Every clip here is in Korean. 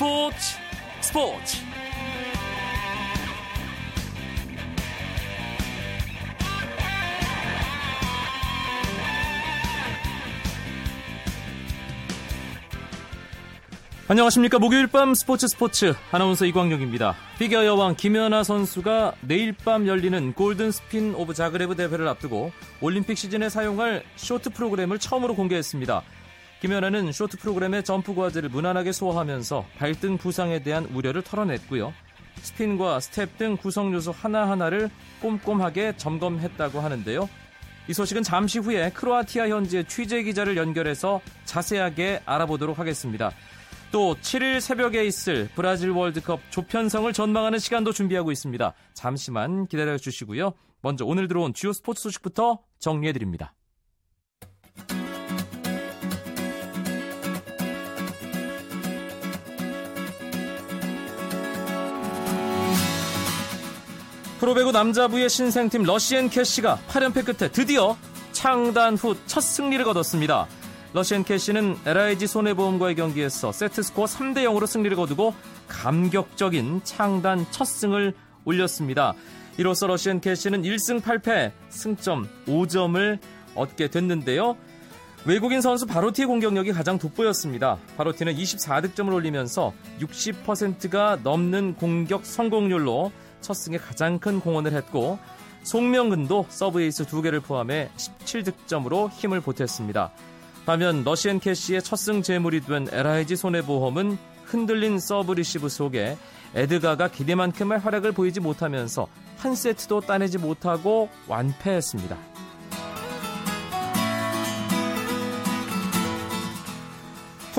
스포츠 스포츠 안녕하십니까 목요일 밤 스포츠 스포츠 아나운서 이광용입니다. 피겨 여왕 김연아 선수가 내일 밤 열리는 골든 스핀 오브 자그레브 대회를 앞두고 올림픽 시즌에 사용할 쇼트 프로그램을 처음으로 공개했습니다. 김연아는 쇼트 프로그램의 점프 과제를 무난하게 소화하면서 발등 부상에 대한 우려를 털어냈고요. 스핀과 스텝 등 구성 요소 하나하나를 꼼꼼하게 점검했다고 하는데요. 이 소식은 잠시 후에 크로아티아 현지의 취재 기자를 연결해서 자세하게 알아보도록 하겠습니다. 또 7일 새벽에 있을 브라질 월드컵 조편성을 전망하는 시간도 준비하고 있습니다. 잠시만 기다려 주시고요. 먼저 오늘 들어온 주요 스포츠 소식부터 정리해 드립니다. 프로배구 남자부의 신생팀 러시앤 캐시가 8연패 끝에 드디어 창단 후 첫 승리를 거뒀습니다. 러시앤 캐시는 LIG 손해보험과의 경기에서 세트스코어 3대 0으로 승리를 거두고 감격적인 창단 첫 승을 올렸습니다. 이로써 러시앤 캐시는 1승 8패 승점 5점을 얻게 됐는데요. 외국인 선수 바로티의 공격력이 가장 돋보였습니다. 바로티는 24득점을 올리면서 60%가 넘는 공격 성공률로 첫 승에 가장 큰 공헌을 했고 송명근도 서브에이스 2개를 포함해 17득점으로 힘을 보탰습니다. 반면 러시앤 캐시의 첫승 제물이 된 LIG 손해보험은 흔들린 서브 리시브 속에 에드가가 기대만큼의 활약을 보이지 못하면서 한 세트도 따내지 못하고 완패했습니다.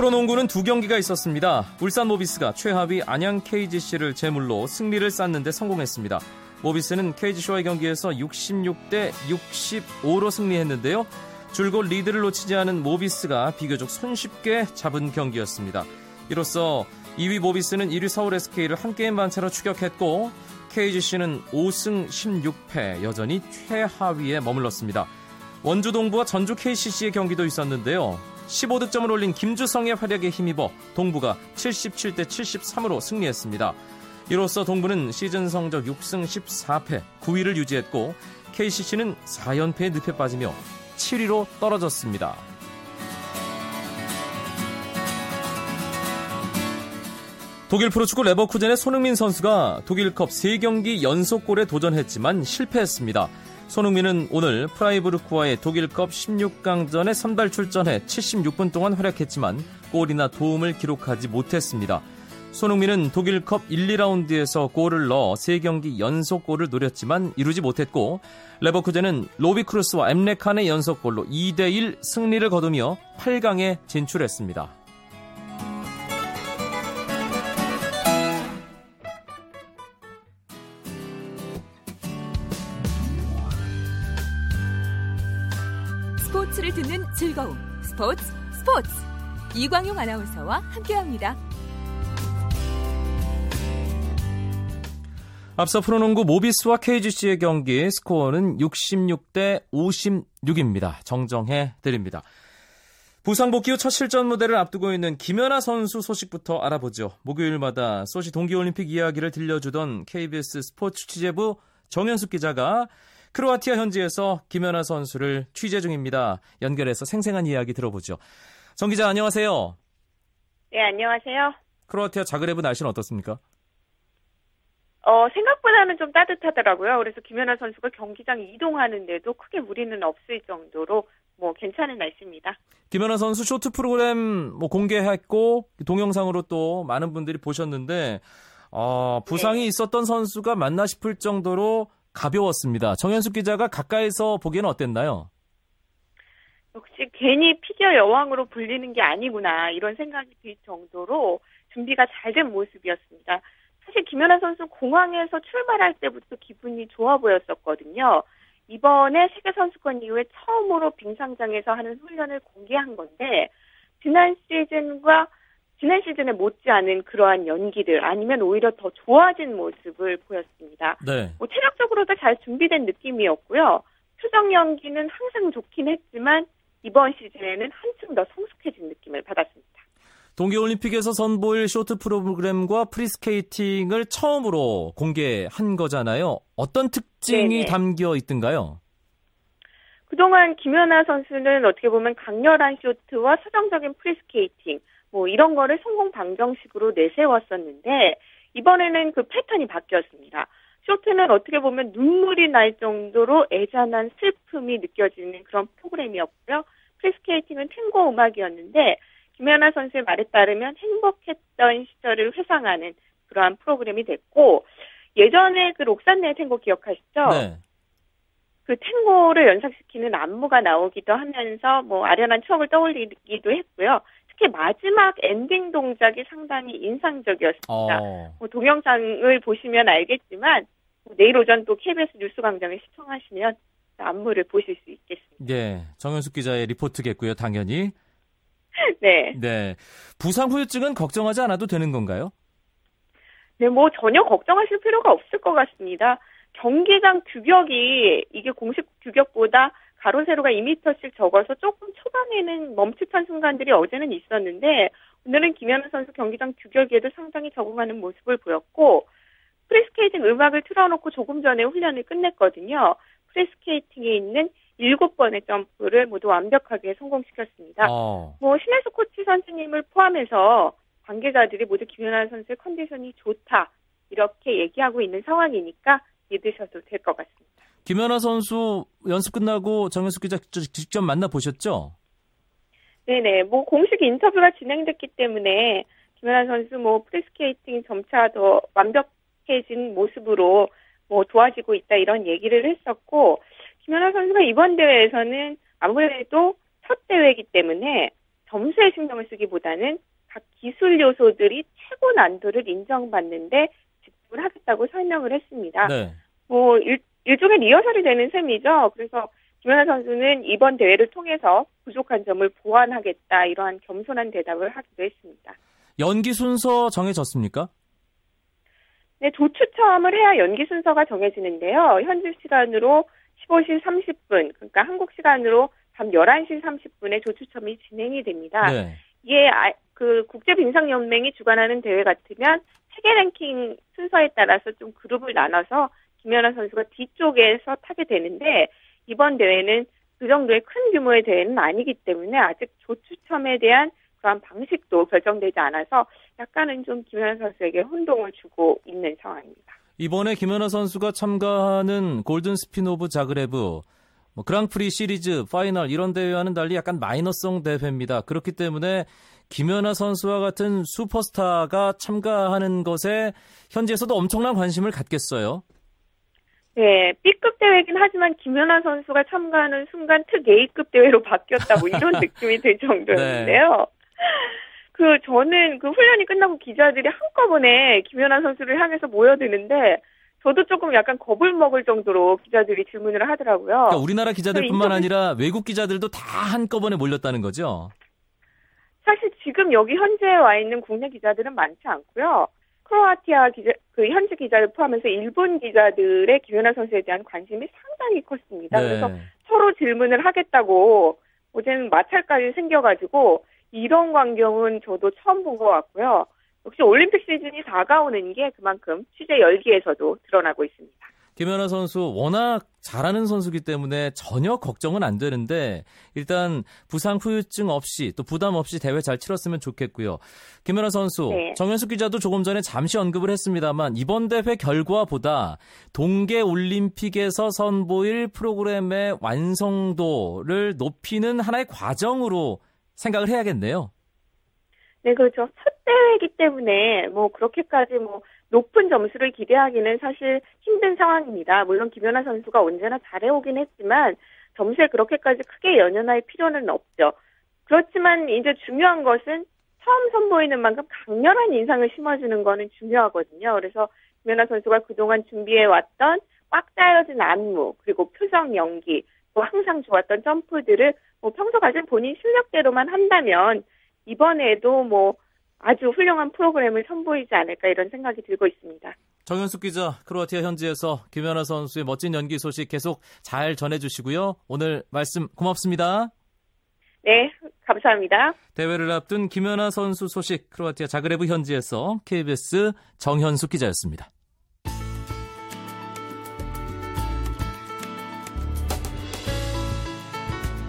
프로농구는 두 경기가 있었습니다. 울산 모비스가 최하위 안양 KGC를 제물로 승리를 쌓는데 성공했습니다. 모비스는 KGC와의 경기에서 66대 65로 승리했는데요. 줄곧 리드를 놓치지 않은 모비스가 비교적 손쉽게 잡은 경기였습니다. 이로써 2위 모비스는 1위 서울 SK를 한 게임 반차로 추격했고 KGC는 5승 16패 여전히 최하위에 머물렀습니다. 원주 동부와 전주 KCC의 경기도 있었는데요. 15득점을 올린 김주성의 활약에 힘입어 동부가 77대 73으로 승리했습니다. 이로써 동부는 시즌 성적 6승 14패 9위를 유지했고 KCC는 4연패에 늪에 빠지며 7위로 떨어졌습니다. 독일 프로축구 레버쿠젠의 손흥민 선수가 독일컵 3경기 연속골에 도전했지만 실패했습니다. 손흥민은 오늘 프라이부르크와의 독일컵 16강전에 선발 출전해 76분 동안 활약했지만 골이나 도움을 기록하지 못했습니다. 손흥민은 독일컵 1, 2라운드에서 골을 넣어 3경기 연속 골을 노렸지만 이루지 못했고 레버쿠젠은 로비 크루스와 엠레칸의 연속골로 2대1 승리를 거두며 8강에 진출했습니다. 즐거움 스포츠 스포츠 이광용 아나운서와 함께합니다. 앞서 프로농구 모비스와 KGC의 경기 스코어는 66대 56입니다. 정정해 드립니다. 부상 복귀 후 첫 실전 무대를 앞두고 있는 김연아 선수 소식부터 알아보죠. 목요일마다 소시 동계올림픽 이야기를 들려주던 KBS 스포츠 취재부 정현숙 기자가 크로아티아 현지에서 김연아 선수를 취재 중입니다. 연결해서 생생한 이야기 들어보죠. 정 기자 안녕하세요. 네, 안녕하세요. 크로아티아 자그레브 날씨는 어떻습니까? 어, 생각보다는 좀 따뜻하더라고요. 그래서 김연아 선수가 경기장 이동하는데도 크게 무리는 없을 정도로 뭐 괜찮은 날씨입니다. 김연아 선수 쇼트 프로그램 뭐 공개했고 동영상으로 또 많은 분들이 보셨는데 어, 부상이 네. 있었던 선수가 맞나 싶을 정도로 가벼웠습니다. 정현숙 기자가 가까이서 보기에는 어땠나요? 역시 괜히 피겨 여왕으로 불리는 게 아니구나 이런 생각이 들 정도로 준비가 잘 된 모습이었습니다. 사실 김연아 선수 공항에서 출발할 때부터 기분이 좋아 보였었거든요. 이번에 세계 선수권 이후에 처음으로 빙상장에서 하는 훈련을 공개한 건데 지난 시즌과 지난 시즌에 못지않은 그러한 연기들 아니면 오히려 더 좋아진 모습을 보였습니다. 네. 뭐 체력적으로도 잘 준비된 느낌이었고요. 표정 연기는 항상 좋긴 했지만 이번 시즌에는 한층 더 성숙해진 느낌을 받았습니다. 동계올림픽에서 선보일 쇼트 프로그램과 프리스케이팅을 처음으로 공개한 거잖아요. 어떤 특징이 네네. 담겨 있던가요? 그동안 김연아 선수는 어떻게 보면 강렬한 쇼트와 서정적인 프리스케이팅 뭐 이런 거를 성공 방정식으로 내세웠었는데 이번에는 그 패턴이 바뀌었습니다. 쇼트는 어떻게 보면 눈물이 날 정도로 애잔한 슬픔이 느껴지는 그런 프로그램이었고요. 프리스케이팅은 탱고 음악이었는데 김연아 선수의 말에 따르면 행복했던 시절을 회상하는 그러한 프로그램이 됐고 예전에 그 록산네 탱고 기억하시죠? 네. 그 탱고를 연상시키는 안무가 나오기도 하면서 뭐 아련한 추억을 떠올리기도 했고요. 특히 마지막 엔딩 동작이 상당히 인상적이었습니다. 어, 뭐 동영상을 보시면 알겠지만 뭐 내일 오전 또 KBS 뉴스광장을 시청하시면 안무를 보실 수 있겠습니다. 네. 정현숙 기자의 리포트겠고요, 당연히. 네. 네. 부상 후유증은 걱정하지 않아도 되는 건가요? 네, 뭐 전혀 걱정하실 필요가 없을 것 같습니다. 경기장 규격이 이게 공식 규격보다 가로 세로가 2m씩 적어서 조금 초반에는 멈칫한 순간들이 어제는 있었는데 오늘은 김연아 선수 경기장 규격에도 상당히 적응하는 모습을 보였고 프리스케이팅 음악을 틀어놓고 조금 전에 훈련을 끝냈거든요. 프리스케이팅에 있는 7번의 점프를 모두 완벽하게 성공시켰습니다. 어. 뭐 신혜숙 코치 선생님을 포함해서 관계자들이 모두 김연아 선수의 컨디션이 좋다 이렇게 얘기하고 있는 상황이니까 믿으셔도 될 것 같습니다. 김연아 선수 연습 끝나고 정현숙 기자 직- 직접 만나 보셨죠? 네네, 뭐 공식 인터뷰가 진행됐기 때문에 김연아 선수 뭐 프리스케이팅 점차 더 완벽해진 모습으로 뭐 돌아오고 있다 이런 얘기를 했었고 김연아 선수가 이번 대회에서는 아무래도 첫 대회이기 때문에 점수에 신경을 쓰기보다는 각 기술 요소들이 최고 난도를 인정받는데 집중을 하겠다고 설명을 했습니다. 네. 뭐 일, 일종의 리허설이 되는 셈이죠. 그래서 김연아 선수는 이번 대회를 통해서 부족한 점을 보완하겠다 이러한 겸손한 대답을 하기도 했습니다. 연기 순서 정해졌습니까? 네, 조추첨을 해야 연기 순서가 정해지는데요. 현지 시간으로 15시 30분, 그러니까 한국 시간으로 밤 11시 30분에 조추첨이 진행이 됩니다. 네. 이게 아- 그 국제 빙상 연맹이 주관하는 대회 같으면 세계 랭킹 순서에 따라서 좀 그룹을 나눠서 김연아 선수가 뒤쪽에서 타게 되는데 이번 대회는 그 정도의 큰 규모의 대회는 아니기 때문에 아직 조추첨에 대한 그런 방식도 결정되지 않아서 약간은 좀 김연아 선수에게 혼동을 주고 있는 상황입니다. 이번에 김연아 선수가 참가하는 골든 스핀 오브 자그레브 뭐 그랑프리 시리즈 파이널 이런 대회와는 달리 약간 마이너성 대회입니다. 그렇기 때문에 김연아 선수와 같은 슈퍼스타가 참가하는 것에 현지에서도 엄청난 관심을 갖겠어요. 네, B급 대회긴 하지만 김연아 선수가 참가하는 순간 특 A급 대회로 바뀌었다 뭐 이런 느낌이 들 정도였는데요. 그 저는 그 훈련이 끝나고 기자들이 한꺼번에 김연아 선수를 향해서 모여드는데 저도 조금 약간 겁을 먹을 정도로 기자들이 질문을 하더라고요. 그러니까 우리나라 기자들뿐만 인터뷰- 아니라 외국 기자들도 다 한꺼번에 몰렸다는 거죠. 사실 지금 여기 현지에 와 있는 국내 기자들은 많지 않고요. 크로아티아 기자, 그 현지 기자를 포함해서 일본 기자들의 김연아 선수에 대한 관심이 상당히 컸습니다. 그래서 네. 서로 질문을 하겠다고 어제는 마찰까지 생겨가지고 이런 광경은 저도 처음 본 것 같고요. 역시 올림픽 시즌이 다가오는 게 그만큼 취재 열기에서도 드러나고 있습니다. 김연아 선수 워낙 잘하는 선수기 때문에 전혀 걱정은 안 되는데 일단 부상 후유증 없이 또 부담 없이 대회 잘 치렀으면 좋겠고요. 김연아 선수 네. 정현숙 기자도 조금 전에 잠시 언급을 했습니다만 이번 대회 결과보다 동계 올림픽에서 선보일 프로그램의 완성도를 높이는 하나의 과정으로 생각을 해야겠네요. 네, 그렇죠. 첫 대회이기 때문에 뭐 그렇게까지 뭐 높은 점수를 기대하기는 사실 힘든 상황입니다. 물론 김연아 선수가 언제나 잘해오긴 했지만 점수에 그렇게까지 크게 연연할 필요는 없죠. 그렇지만 이제 중요한 것은 처음 선보이는 만큼 강렬한 인상을 심어주는 거는 중요하거든요. 그래서 김연아 선수가 그동안 준비해왔던 꽉 짜여진 안무, 그리고 표정 연기, 또 항상 좋았던 점프들을 뭐 평소 가진 본인 실력대로만 한다면 이번에도 뭐 아주 훌륭한 프로그램을 선보이지 않을까 이런 생각이 들고 있습니다. 정현숙 기자, 크로아티아 현지에서 김연아 선수의 멋진 연기 소식 계속 잘 전해주시고요. 오늘 말씀 고맙습니다. 네, 감사합니다. 대회를 앞둔 김연아 선수 소식 크로아티아 자그레브 현지에서 KBS 정현숙 기자였습니다.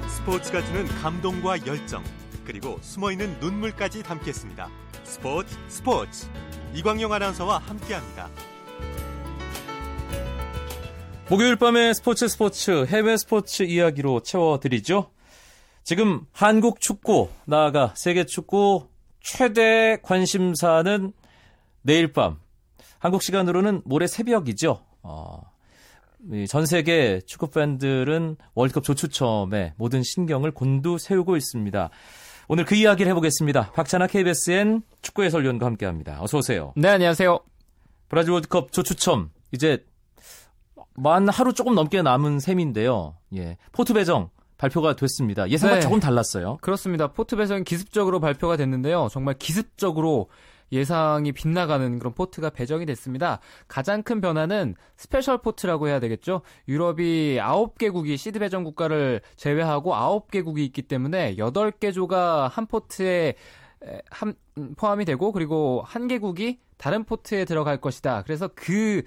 스포츠가 주는 감동과 열정 그리고 숨어있는 눈물까지 담겠습니다. 스포츠 스포츠 이광용 아나운서와 함께합니다. 목요일 밤의 스포츠 스포츠 해외 스포츠 이야기로 채워드리죠. 지금 한국 축구 나아가 세계 축구 최대 관심사는 내일 밤 한국 시간으로는 모레 새벽이죠. 어, 전 세계 축구 팬들은 월드컵 조추첨에 모든 신경을 곤두 세우고 있습니다. 오늘 그 이야기를 해보겠습니다. 박찬하 KBSN 축구 해설위원과 함께합니다. 어서 오세요. 네, 안녕하세요. 브라질 월드컵 조추첨 이제 만 하루 조금 넘게 남은 셈인데요. 예, 포트 배정 발표가 됐습니다. 예상과 네. 조금 달랐어요. 그렇습니다. 포트 배정이 기습적으로 발표가 됐는데요. 정말 기습적으로 예상이 빗나가는 그런 포트가 배정이 됐습니다. 가장 큰 변화는 스페셜 포트라고 해야 되겠죠. 유럽이 9개국이 시드 배정 국가를 제외하고 9개국이 있기 때문에 8개 조가 한 포트에 한, 포함이 되고 그리고 한 개국이 다른 포트에 들어갈 것이다. 그래서 그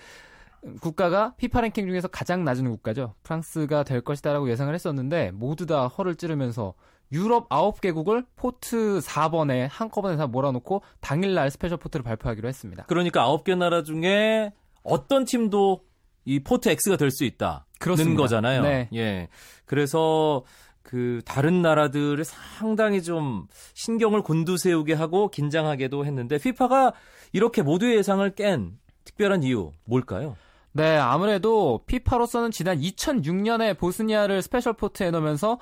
국가가 피파 랭킹 중에서 가장 낮은 국가죠. 프랑스가 될 것이다라고 예상을 했었는데 모두 다 허를 찌르면서 유럽 9개국을 포트 4번에 한꺼번에 다 몰아놓고 당일날 스페셜 포트를 발표하기로 했습니다. 그러니까 9개 나라 중에 어떤 팀도 이 포트 X가 될 수 있다는 그렇습니다. 거잖아요. 네. 예. 그래서 그 다른 나라들을 상당히 좀 신경을 곤두세우게 하고 긴장하게도 했는데 피파가 이렇게 모두의 예상을 깬 특별한 이유 뭘까요? 네, 아무래도 피파로서는 지난 2006년에 보스니아를 스페셜 포트에 넣으면서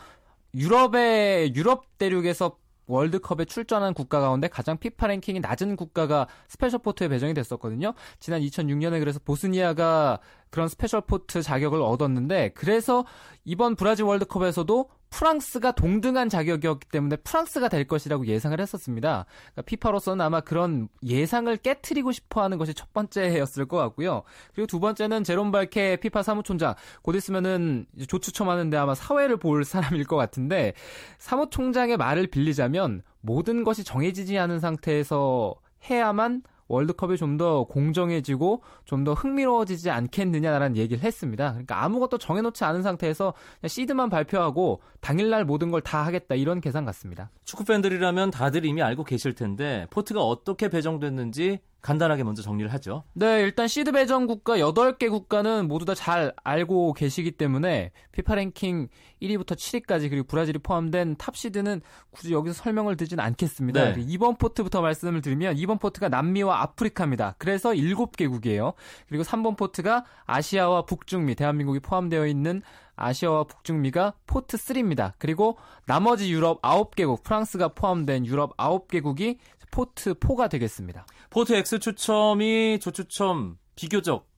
유럽의 유럽 대륙에서 월드컵에 출전한 국가 가운데 가장 피파 랭킹이 낮은 국가가 스페셜 포트에 배정이 됐었거든요. 지난 2006년에 그래서 보스니아가 그런 스페셜 포트 자격을 얻었는데 그래서 이번 브라질 월드컵에서도 프랑스가 동등한 자격이었기 때문에 프랑스가 될 것이라고 예상을 했었습니다. 그러니까 피파로서는 아마 그런 예상을 깨트리고 싶어 하는 것이 첫 번째였을 것 같고요. 그리고 두 번째는 제롬 발케 피파 사무총장 곧 있으면은 조추첨하는데 아마 사회를 볼 사람일 것 같은데 사무총장의 말을 빌리자면 모든 것이 정해지지 않은 상태에서 해야만 월드컵이 좀 더 공정해지고 좀 더 흥미로워지지 않겠느냐라는 얘기를 했습니다. 그러니까 아무것도 정해놓지 않은 상태에서 시드만 발표하고 당일날 모든 걸 다 하겠다 이런 계산 같습니다. 축구 팬들이라면 다들 이미 알고 계실 텐데 포트가 어떻게 배정됐는지 간단하게 먼저 정리를 하죠. 네, 일단 시드 배정 국가 8개 국가는 모두 다 잘 알고 계시기 때문에 피파 랭킹 1위부터 7위까지 그리고 브라질이 포함된 탑 시드는 굳이 여기서 설명을 드진 않겠습니다. 네. 2번 포트부터 말씀을 드리면 2번 포트가 남미와 아프리카입니다. 그래서 7개국이에요. 그리고 3번 포트가 아시아와 북중미, 대한민국이 포함되어 있는 아시아와 북중미가 포트 3입니다. 그리고 나머지 유럽 9개국, 프랑스가 포함된 유럽 9개국이 포트 4가 되겠습니다. 포트 X 추첨이 조추첨 비교적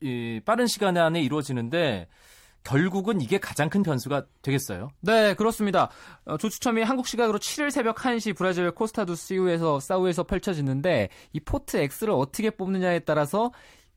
이, 빠른 시간 안에 이루어지는데 결국은 이게 가장 큰 변수가 되겠어요. 네, 그렇습니다. 어, 조추첨이 한국 시각으로 7일 새벽 1시 브라질 코스타두 시우에서 사우에서 펼쳐지는데 이 포트 X를 어떻게 뽑느냐에 따라서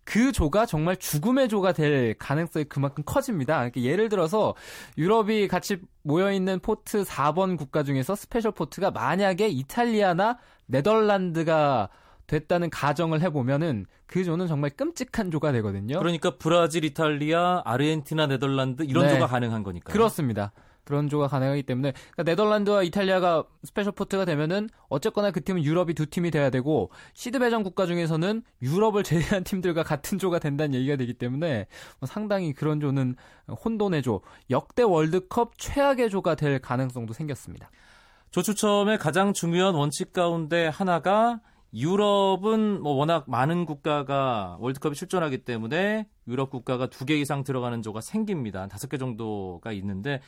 그 조가 정말 죽음의 조가 될 가능성이 그만큼 커집니다. 그러니까 예를 들어서 유럽이 같이 모여 있는 포트 4번 국가 중에서 스페셜 포트가 만약에 이탈리아나 네덜란드가 됐다는 가정을 해보면은 그 조는 정말 끔찍한 조가 되거든요. 그러니까 브라질, 이탈리아, 아르헨티나, 네덜란드 이런 네. 조가 가능한 거니까. 그렇습니다. 그런 조가 가능하기 때문에 그러니까 네덜란드와 이탈리아가 스페셜 포트가 되면은 어쨌거나 그 팀은 유럽이 두 팀이 돼야 되고 시드 배정 국가 중에서는 유럽을 제외한 팀들과 같은 조가 된다는 얘기가 되기 때문에 뭐 상당히 그런 조는 혼돈의 조, 역대 월드컵 최악의 조가 될 가능성도 생겼습니다. 조추첨의 가장 중요한 원칙 가운데 하나가 유럽은 뭐 워낙 많은 국가가 월드컵에 출전하기 때문에 유럽 국가가 두 개 이상 들어가는 조가 생깁니다. 다섯 개 정도가 있는데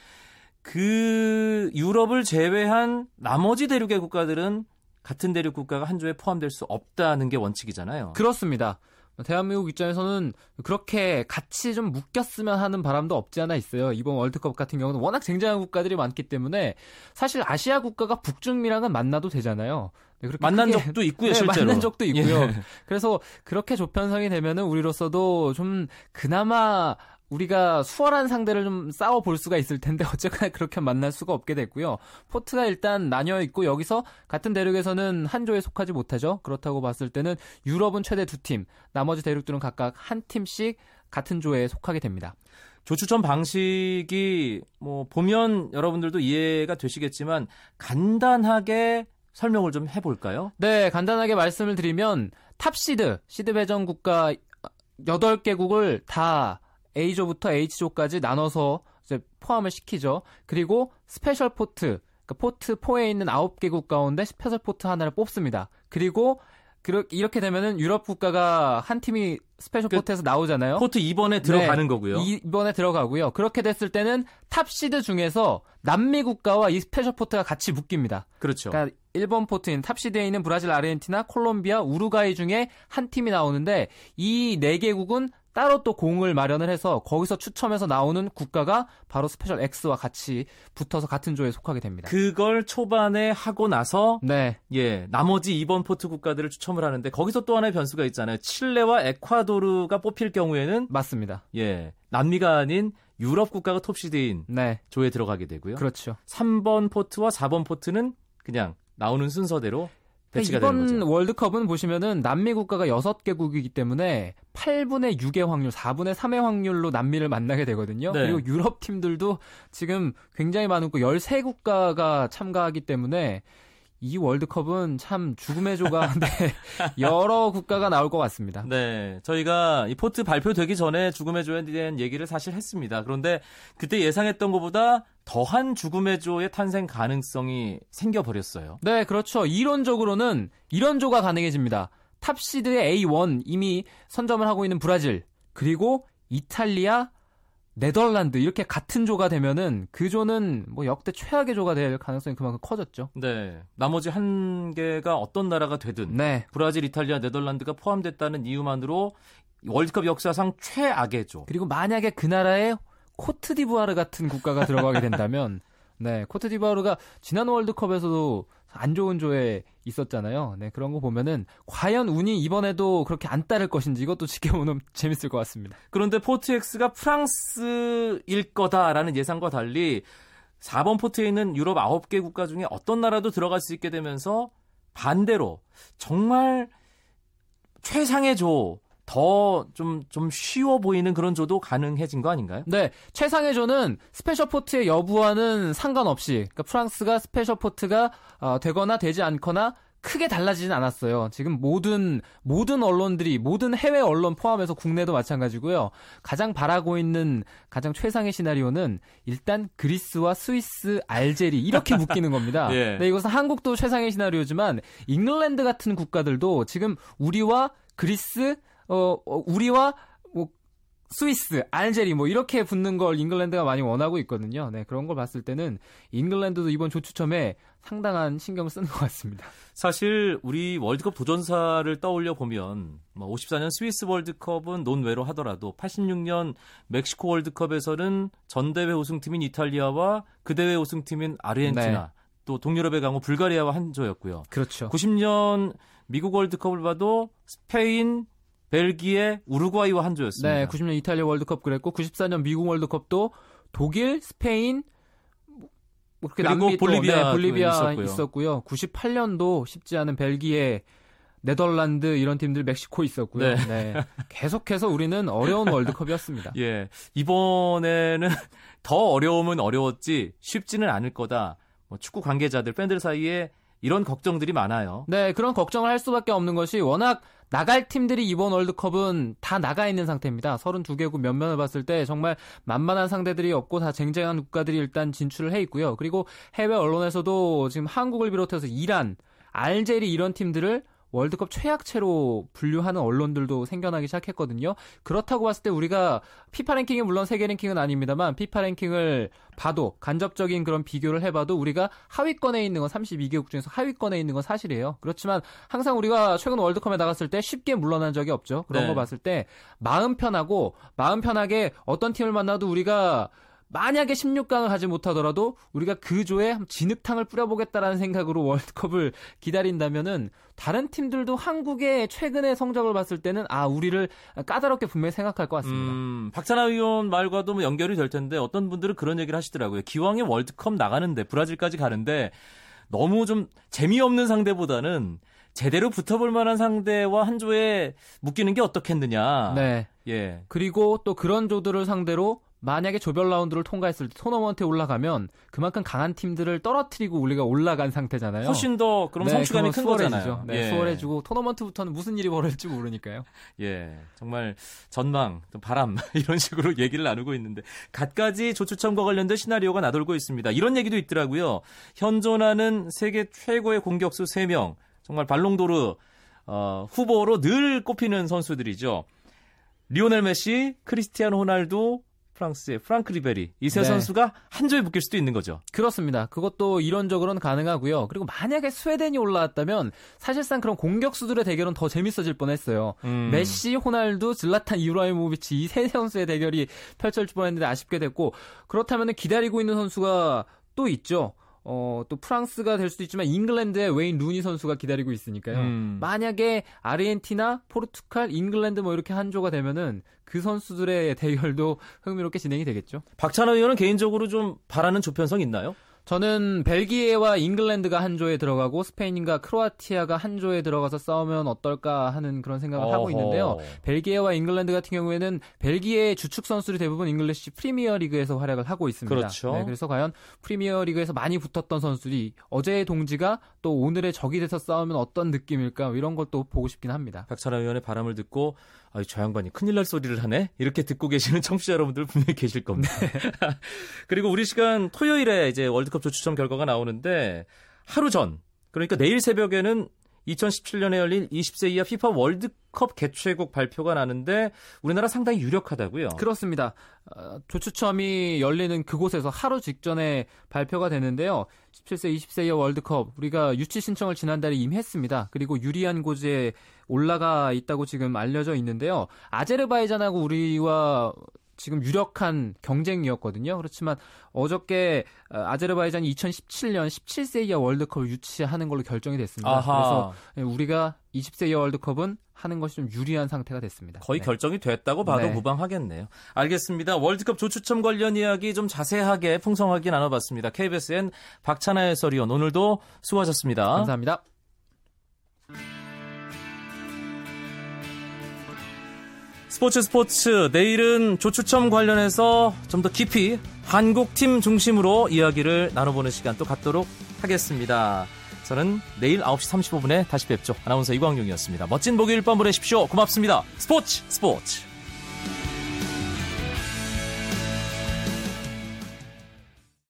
그 유럽을 제외한 나머지 대륙의 국가들은 같은 대륙 국가가 한 조에 포함될 수 없다는 게 원칙이잖아요. 그렇습니다. 대한민국 입장에서는 그렇게 같이 좀 묶였으면 하는 바람도 없지 않아 있어요. 이번 월드컵 같은 경우는 워낙 쟁쟁한 국가들이 많기 때문에 사실 아시아 국가가 북중미랑은 만나도 되잖아요. 네, 만난 크게, 적도 있고요, 네, 실제로. 만난 적도 있고요. 예. 그래서 그렇게 조편성이 되면은 우리로서도 좀 그나마 우리가 수월한 상대를 좀 싸워 볼 수가 있을 텐데 어쨌거나 그렇게 만날 수가 없게 됐고요. 포트가 일단 나뉘어 있고 여기서 같은 대륙에서는 한 조에 속하지 못하죠. 그렇다고 봤을 때는 유럽은 최대 두 팀, 나머지 대륙들은 각각 한 팀씩 같은 조에 속하게 됩니다. 조추첨 방식이 뭐 보면 여러분들도 이해가 되시겠지만 간단하게 설명을 좀 해볼까요? 네, 간단하게 말씀을 드리면 탑시드, 시드 배정 국가 8개국을 다 A조부터 H조까지 나눠서 이제 포함을 시키죠. 그리고 스페셜 포트, 그러니까 포트 4에 있는 9개국 가운데 스페셜 포트 하나를 뽑습니다. 그리고 이렇게 되면은 유럽 국가가 한 팀이 스페셜 그, 포트에서 나오잖아요. 포트 2번에 들어가는 네, 거고요. 2번에 들어가고요. 그렇게 됐을 때는 탑 시드 중에서 남미 국가와 이 스페셜 포트가 같이 묶입니다. 그렇죠. 그러니까 1번 포트인 탑 시드에 있는 브라질, 아르헨티나, 콜롬비아, 우루과이 중에 한 팀이 나오는데 이 네 개국은 따로 또 공을 마련을 해서 거기서 추첨해서 나오는 국가가 바로 스페셜 X와 같이 붙어서 같은 조에 속하게 됩니다. 그걸 초반에 하고 나서 네. 예, 나머지 2번 포트 국가들을 추첨을 하는데 거기서 또 하나의 변수가 있잖아요. 칠레와 에콰도르가 뽑힐 경우에는 맞습니다. 예. 남미가 아닌 유럽 국가가 톱시드인 네. 조에 들어가게 되고요. 그렇죠. 3번 포트와 4번 포트는 그냥 나오는 순서대로 배치가 이번. 월드컵은 보시면은 남미 국가가 6개국이기 때문에 8분의 6의 확률, 4분의 3의 확률로 남미를 만나게 되거든요. 네. 그리고 유럽 팀들도 지금 굉장히 많고 13국가가 참가하기 때문에 이 월드컵은 참 죽음의 조가 네, 여러 국가가 나올 것 같습니다. 네, 저희가 이 pot 발표되기 전에 죽음의 조에 대한 얘기를 사실 했습니다. 그런데 그때 예상했던 것보다 더한 죽음의 조의 탄생 가능성이 생겨버렸어요. 네, 그렇죠. 이론적으로는 이런 조가 가능해집니다. 탑시드의 A1 이미 선점을 하고 있는 브라질 그리고 이탈리아 네덜란드 이렇게 같은 조가 되면은 그 조는 뭐 역대 최악의 조가 될 가능성이 그만큼 커졌죠. 네. 나머지 한 개가 어떤 나라가 되든 네. 브라질, 이탈리아, 네덜란드가 포함됐다는 이유만으로 월드컵 역사상 최악의 조. 그리고 만약에 그 나라에 코트디부아르 같은 국가가 들어가게 된다면 네, 코트디부아르가 지난 월드컵에서도 안 좋은 조에 있었잖아요. 네, 그런 거 보면은 과연 운이 이번에도 그렇게 안 따를 것인지 이것도 지켜보면 재밌을 것 같습니다. 그런데 pot X가 프랑스일 거다라는 예상과 달리 4번 pot에 있는 유럽 9개 국가 중에 어떤 나라도 들어갈 수 있게 되면서 반대로 정말 최상의 조 더좀좀 좀 쉬워 보이는 그런 조도 가능해진 거 아닌가요? 네, 최상의 조는 special pot의 여부와는 상관없이 그러니까 프랑스가 special pot이 어, 되거나 되지 않거나 크게 달라지진 않았어요. 지금 모든 모든 언론들이 모든 해외 언론 포함해서 국내도 마찬가지고요. 가장 바라고 있는 가장 최상의 시나리오는 일단 그리스와 스위스, 알제리 이렇게 묶이는 겁니다. 예. 네, 이것은 한국도 최상의 시나리오지만 잉글랜드 같은 국가들도 지금 우리와 그리스 어, 어, 우리와 뭐 스위스, 알제리 뭐 이렇게 붙는 걸 잉글랜드가 많이 원하고 있거든요. 네, 그런 걸 봤을 때는 잉글랜드도 이번 조추첨에 상당한 신경을 쓰는 것 같습니다. 사실 우리 월드컵 도전사를 떠올려 보면 뭐 54년 스위스 월드컵은 논외로 하더라도 86년 멕시코 월드컵에서는 전 대회 우승팀인 이탈리아와 그 대회 우승팀인 아르헨티나 네. 또 동유럽의 강호 불가리아와 한 조였고요. 그렇죠. 90년 미국 월드컵을 봐도 스페인, 벨기에, 우루과이와 한 조였습니다. 네, 90년 이탈리아 월드컵 그랬고 94년 미국 월드컵도 독일, 스페인 뭐 그렇게 남미 볼리비아, 네, 볼리비아 있었고요. 있었고요. 98년도 쉽지 않은 벨기에, 네덜란드 이런 팀들 멕시코 있었고요. 네. 네. 계속해서 우리는 어려운 월드컵이었습니다. 예. 이번에는 더 어려움은 어려웠지 쉽지는 않을 거다. 뭐 축구 관계자들, 팬들 사이에 이런 걱정들이 많아요. 네, 그런 걱정을 할 수밖에 없는 것이 워낙 나갈 팀들이 이번 월드컵은 다 나가 있는 상태입니다. 32개국 면면을 봤을 때 정말 만만한 상대들이 없고 다 쟁쟁한 국가들이 일단 진출을 해 있고요. 그리고 해외 언론에서도 지금 한국을 비롯해서 이란, 알제리 이런 팀들을 월드컵 최약체로 분류하는 언론들도 생겨나기 시작했거든요. 그렇다고 봤을 때 우리가 피파 랭킹이 물론 세계 랭킹은 아닙니다만 피파 랭킹을 봐도 간접적인 그런 비교를 해봐도 우리가 하위권에 있는 건 32개국 중에서 하위권에 있는 건 사실이에요. 그렇지만 항상 우리가 최근 월드컵에 나갔을 때 쉽게 물러난 적이 없죠. 그런 네. 거 봤을 때 마음 편하고 마음 편하게 어떤 팀을 만나도 우리가 만약에 16강을 가지 못하더라도 우리가 그 조에 진흙탕을 뿌려보겠다라는 생각으로 월드컵을 기다린다면은 다른 팀들도 한국의 최근의 성적을 봤을 때는 아 우리를 까다롭게 분명히 생각할 것 같습니다. 음, 박찬하 위원 말과도 뭐 연결이 될 텐데 어떤 분들은 그런 얘기를 하시더라고요. 기왕에 월드컵 나가는데 브라질까지 가는데 너무 좀 재미없는 상대보다는 제대로 붙어볼 만한 상대와 한 조에 묶이는 게 어떻겠느냐. 네. 예. 그리고 또 그런 조들을 상대로 만약에 조별 라운드를 통과했을 때 토너먼트에 올라가면 그만큼 강한 팀들을 떨어뜨리고 우리가 올라간 상태잖아요. 훨씬 더 그럼 네, 성취감이 큰. 거잖아요. 네, 예. 수월해지고 토너먼트부터는 무슨 일이 벌어질지 모르니까요. 예, 정말 전망, 또 바람 이런 식으로 얘기를 나누고 있는데 갖가지 조추첨과 관련된 시나리오가 나돌고 있습니다. 이런 얘기도 있더라고요. 현존하는 세계 최고의 공격수 3명, 정말 발롱도르 어, 후보로 늘 꼽히는 선수들이죠. 리오넬 메시, 크리스티아노 호날두, 프랑스의 프랑크 리베리 이세 네. 선수가 한 조에 묶일 수도 있는 거죠. 그렇습니다. 그것도 이론적으로는 가능하고요. 그리고 만약에 스웨덴이 올라왔다면 사실상 그런 공격수들의 대결은 더 재밌어질 뻔했어요. 음. 메시, 호날두, 즐라탄 이브라히모비치 이 세 선수의 대결이 펼쳐질 뻔했는데 아쉽게 됐고 그렇다면 기다리고 있는 선수가 또 있죠. 어, 또 프랑스가 될 수도 있지만 잉글랜드의 웨인 루니 선수가 기다리고 있으니까요. 음. 만약에 아르헨티나, 포르투갈, 잉글랜드 뭐 이렇게 한 조가 되면은 그 선수들의 대결도 흥미롭게 진행이 되겠죠. 박찬하 위원은 개인적으로 좀 바라는 조편성 있나요? 저는 벨기에와 잉글랜드가 한 조에 들어가고 스페인과 크로아티아가 한 조에 들어가서 싸우면 어떨까 하는 그런 생각을 하고 어허. 있는데요. 벨기에와 잉글랜드 같은 경우에는 벨기에 주축 선수들이 대부분 잉글리시 프리미어 리그에서 활약을 하고 있습니다. 그렇죠. 네, 그래서 과연 프리미어 리그에서 많이 붙었던 선수들이 어제의 동지가 또 오늘의 적이 돼서 싸우면 어떤 느낌일까 이런 것도 보고 싶긴 합니다. 박찬하 의원의 바람을 듣고 아유, 저 양반이 큰일 날 소리를 하네 이렇게 듣고 계시는 청취자 여러분들 분명히 계실 겁니다. 그리고 우리 시간 토요일에 이제 월드컵 조추첨 결과가 나오는데 하루 전 그러니까 내일 새벽에는 2017년에 열린 20세 이하 피파 월드컵 개최국 발표가 나는데 우리나라 상당히 유력하다고요. 그렇습니다. 어, 조추첨이 열리는 그곳에서 하루 직전에 발표가 되는데요. 17세, 20세 이하 월드컵 우리가 유치 신청을 지난달에 이미 했습니다. 그리고 유리한 고지에 올라가 있다고 지금 알려져 있는데요. 아제르바이잔하고 우리와 지금 유력한 경쟁이었거든요. 그렇지만 어저께 어, 아제르바이잔이 2017년 17세 이하 월드컵을 유치하는 걸로 결정이 됐습니다. 아하. 그래서 예, 우리가 20세 이하 월드컵은 하는 것이 좀 유리한 상태가 됐습니다. 거의 네. 결정이 됐다고 봐도 네. 무방하겠네요. 알겠습니다. 월드컵 조추첨 관련 이야기 좀 자세하게 풍성하게 나눠봤습니다. KBSN 박찬하 해설위원 오늘도 수고하셨습니다. 감사합니다. 스포츠 스포츠 내일은 조추첨 관련해서 좀 더 깊이 한국 팀 중심으로 이야기를 나눠보는 시간 또 갖도록 하겠습니다. 저는 내일 9시 35분에 다시 뵙죠. 아나운서 이광용이었습니다. 멋진 목요일 밤 보내십시오. 고맙습니다. 스포츠 스포츠